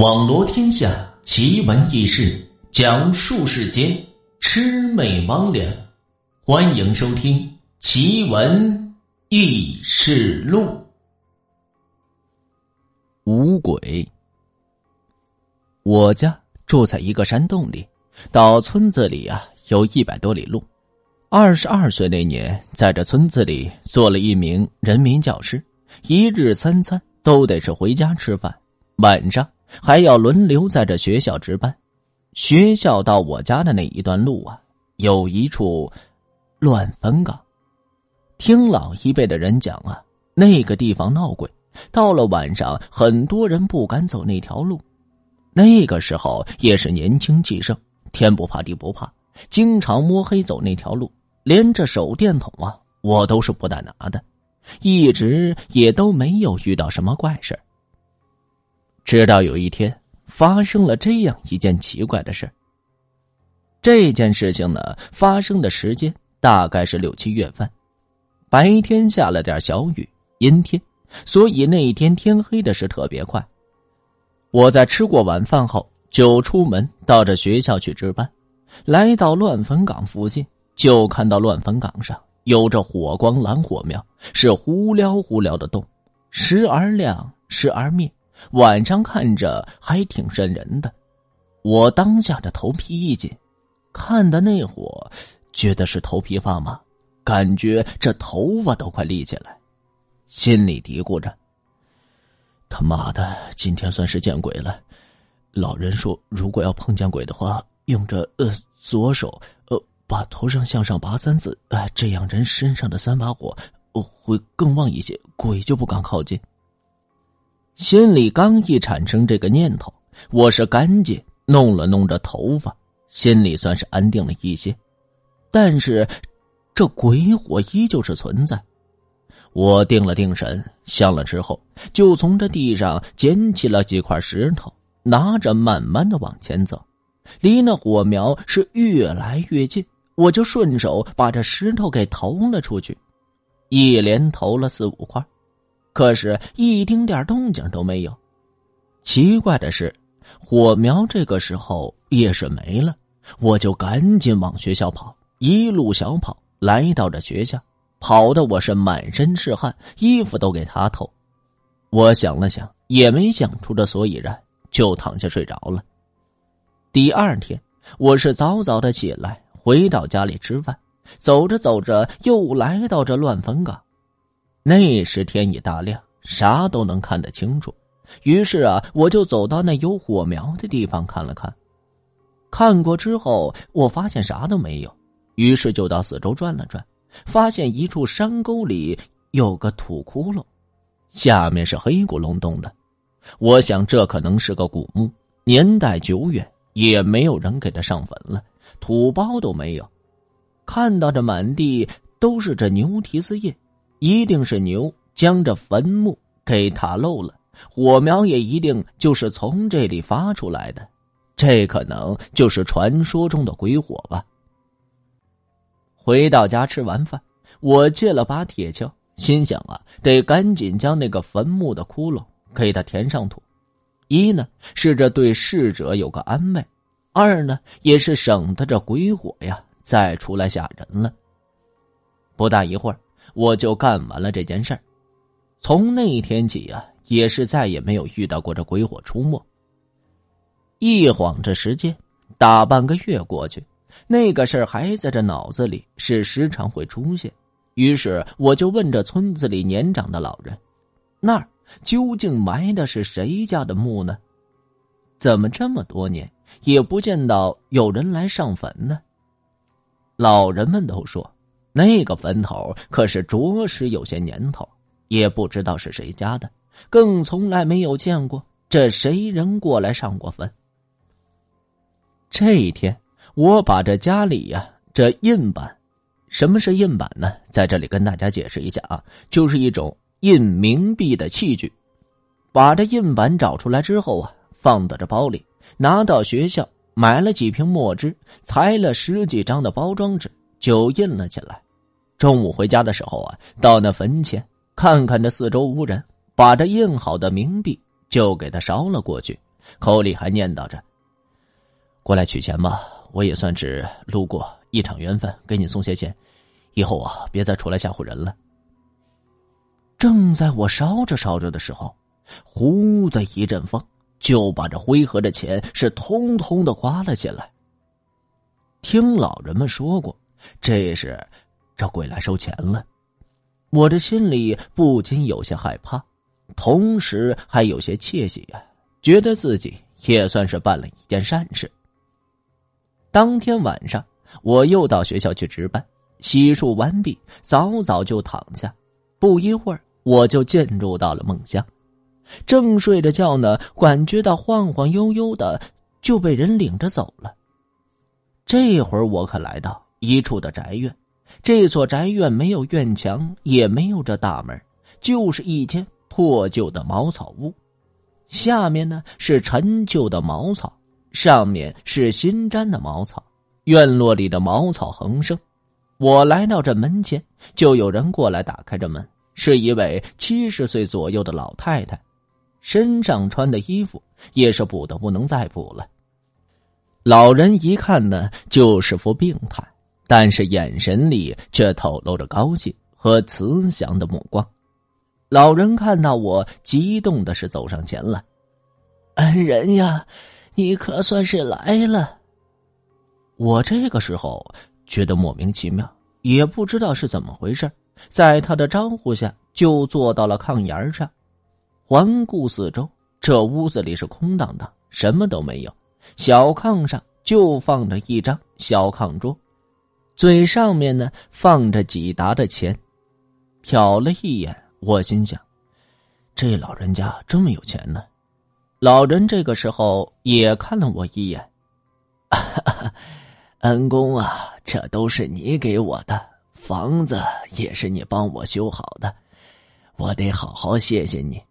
网罗天下奇闻异事，讲述世间魑魅魍魉。欢迎收听《奇闻异事录》。五鬼。我家住在一个山洞里，到村子里啊有一百多里路。二十二岁那年，在这村子里做了一名人民教师，一日三餐都得是回家吃饭，晚上。还要轮流在这学校值班，学校到我家的那一段路啊，有一处乱坟岗。听老一辈的人讲啊，那个地方闹鬼，到了晚上，很多人不敢走那条路。那个时候也是年轻气盛，天不怕地不怕，经常摸黑走那条路，连着手电筒啊，我都是不带拿的，一直也都没有遇到什么怪事直到有一天，发生了这样一件奇怪的事这件事情呢，发生的时间大概是六七月份，白天下了点小雨，阴天，所以那一天天黑的是特别快。我在吃过晚饭后，就出门到这学校去值班。来到乱坟岗附近，就看到乱坟岗上有着火光蓝火苗，是忽撩忽撩的动，时而亮，时而灭。晚上看着还挺瘆人的，我当下的头皮一紧，看的那会觉得是头皮发麻，感觉这头发都快立起来，心里嘀咕着：“他妈的，今天算是见鬼了！老人说，如果要碰见鬼的话，用着呃左手呃把头上向上拔三次，哎，这样人身上的三把火会更旺一些，鬼就不敢靠近。”心里刚一产生这个念头，我是赶紧弄了弄这头发，心里算是安定了一些。但是，这鬼火依旧是存在。我定了定神，想了之后，就从这地上捡起了几块石头，拿着慢慢的往前走。离那火苗是越来越近，我就顺手把这石头给投了出去，一连投了四五块。可是，一丁点动静都没有。奇怪的是，火苗这个时候也是没了。我就赶紧往学校跑，一路小跑来到这学校，跑的我是满身是汗，衣服都给他透。我想了想，也没想出这所以然，就躺下睡着了。第二天，我是早早的起来，回到家里吃饭，走着走着，又来到这乱坟岗。那时天已大亮，啥都能看得清楚。于是啊，我就走到那有火苗的地方看了看。看过之后，我发现啥都没有，于是就到四周转了转，发现一处山沟里有个土窟窿，下面是黑咕隆咚的。我想这可能是个古墓，年代久远，也没有人给他上坟了，土包都没有。看到这满地都是这牛蹄子印。一定是牛将这坟墓给塌漏了，火苗也一定就是从这里发出来的，这可能就是传说中的鬼火吧。回到家吃完饭，我借了把铁锹，心想啊，得赶紧将那个坟墓的窟窿给它填上土，一呢是这对逝者有个安慰，二呢也是省得这鬼火呀再出来吓人了。不大一会儿。我就干完了这件事儿，从那一天起啊，也是再也没有遇到过这鬼火出没。一晃这时间，大半个月过去，那个事儿还在这脑子里，是时常会出现。于是我就问这村子里年长的老人：“那儿究竟埋的是谁家的墓呢？怎么这么多年也不见到有人来上坟呢？”老人们都说。那个坟头可是着实有些年头，也不知道是谁家的，更从来没有见过这谁人过来上过坟。这一天，我把这家里呀这印板，什么是印板呢？在这里跟大家解释一下啊，就是一种印冥币的器具。把这印板找出来之后啊，放到这包里，拿到学校买了几瓶墨汁，裁了十几张的包装纸。就印了起来。中午回家的时候啊，到那坟前看看这四周无人，把这印好的冥币就给他烧了过去，口里还念叨着：“过来取钱吧，我也算是路过一场缘分，给你送些钱，以后啊，别再出来吓唬人了。”正在我烧着烧着的时候，呼的一阵风，就把这灰盒的钱是通通的刮了起来。听老人们说过，这是这鬼来收钱了。我这心里不禁有些害怕，同时还有些窃喜啊，觉得自己也算是办了一件善事。当天晚上，我又到学校去值班，洗漱完毕，早早就躺下，不一会儿。我就进入到了梦乡，正睡着觉呢，感觉到晃晃悠悠的，就被人领着走了。这会儿我可来到一处的宅院，这座宅院没有院墙，也没有这大门，就是一间破旧的茅草屋，下面呢是陈旧的茅草，上面是新粘的茅草，院落里的茅草横生。我来到这门前，就有人过来打开这门。是一位七十岁左右的老太太，身上穿的衣服也是补的不能再补了。老人一看呢，就是副病态，但是眼神里却透露着高兴和慈祥的目光。老人看到我，激动的是走上前来：“恩人呀，你可算是来了。”我这个时候觉得莫名其妙，也不知道是怎么回事。在他的招呼下，就坐到了炕沿上，环顾四周，这屋子里是空荡荡，什么都没有。小炕上就放着一张小炕桌，嘴上面呢放着几沓的钱。瞟了一眼，我心想：这老人家这么有钱呢。老人这个时候也看了我一眼，恩公啊，这都是你给我的。房子也是你帮我修好的，我得好好谢谢你。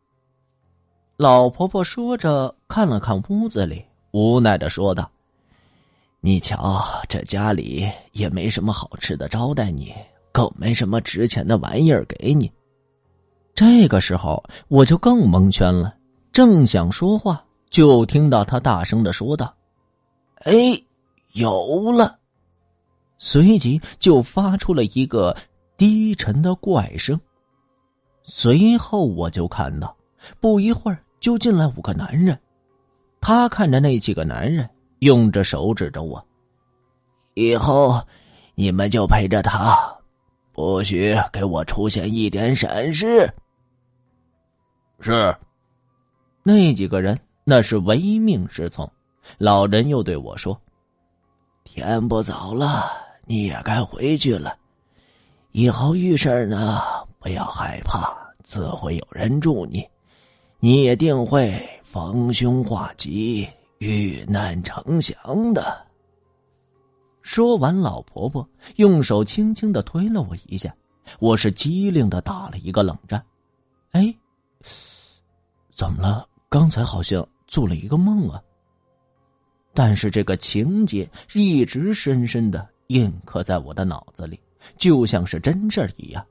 老婆婆说着，看了看屋子里，无奈的说道：“你瞧，这家里也没什么好吃的招待你，更没什么值钱的玩意儿给你。”这个时候，我就更蒙圈了，正想说话，就听到他大声的说道：“哎，有了！”随即就发出了一个低沉的怪声。随后我就看到，不一会儿就进来五个男人。他看着那几个男人，用着手指着我：“以后你们就陪着他，不许给我出现一点闪失。”是。那几个人那是唯命是从。老人又对我说：“天不早了。”你也该回去了，以后遇事呢，不要害怕，自会有人助你，你也定会逢凶化吉，遇难成祥的。说完，老婆婆用手轻轻的推了我一下，我是机灵的打了一个冷战。哎，怎么了？刚才好像做了一个梦啊。但是这个情节一直深深的。印刻在我的脑子里，就像是真事儿一样。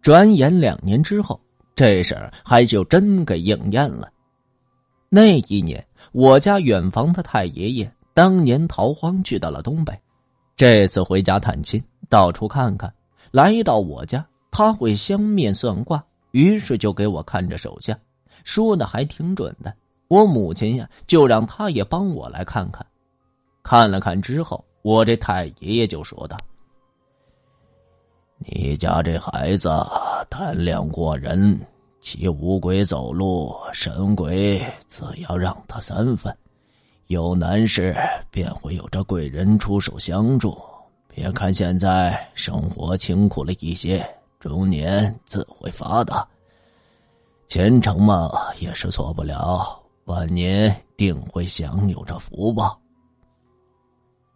转眼两年之后，这事儿还就真给应验了。那一年，我家远房的太爷爷当年逃荒去到了东北，这次回家探亲，到处看看，来到我家，他会相面算卦，于是就给我看着手相，说的还挺准的。我母亲呀，就让他也帮我来看看，看了看之后。我这太爷爷就说道：“你家这孩子胆量过人，其五鬼走路，神鬼自要让他三分。有难事便会有这贵人出手相助。别看现在生活清苦了一些，中年自会发达。前程嘛，也是错不了，晚年定会享有这福报。”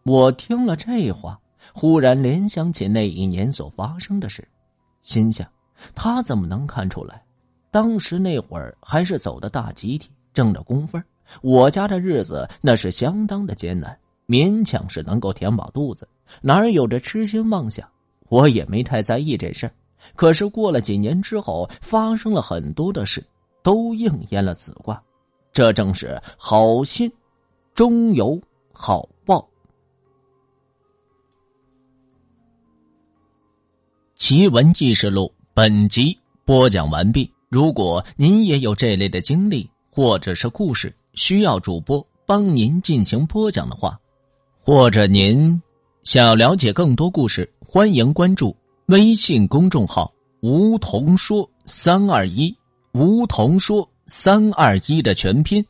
我听了这话，忽然联想起那一年所发生的事，心想：他怎么能看出来？当时那会儿还是走的大集体，挣着工分我家的日子那是相当的艰难，勉强是能够填饱肚子，哪有这痴心妄想？我也没太在意这事儿。可是过了几年之后，发生了很多的事，都应验了此卦。这正是好心终有好报。奇闻异事录本集播讲完毕。如果您也有这类的经历或者是故事，需要主播帮您进行播讲的话，或者您想要了解更多故事，欢迎关注微信公众号“梧桐说三二一”。梧桐说三二一的全拼。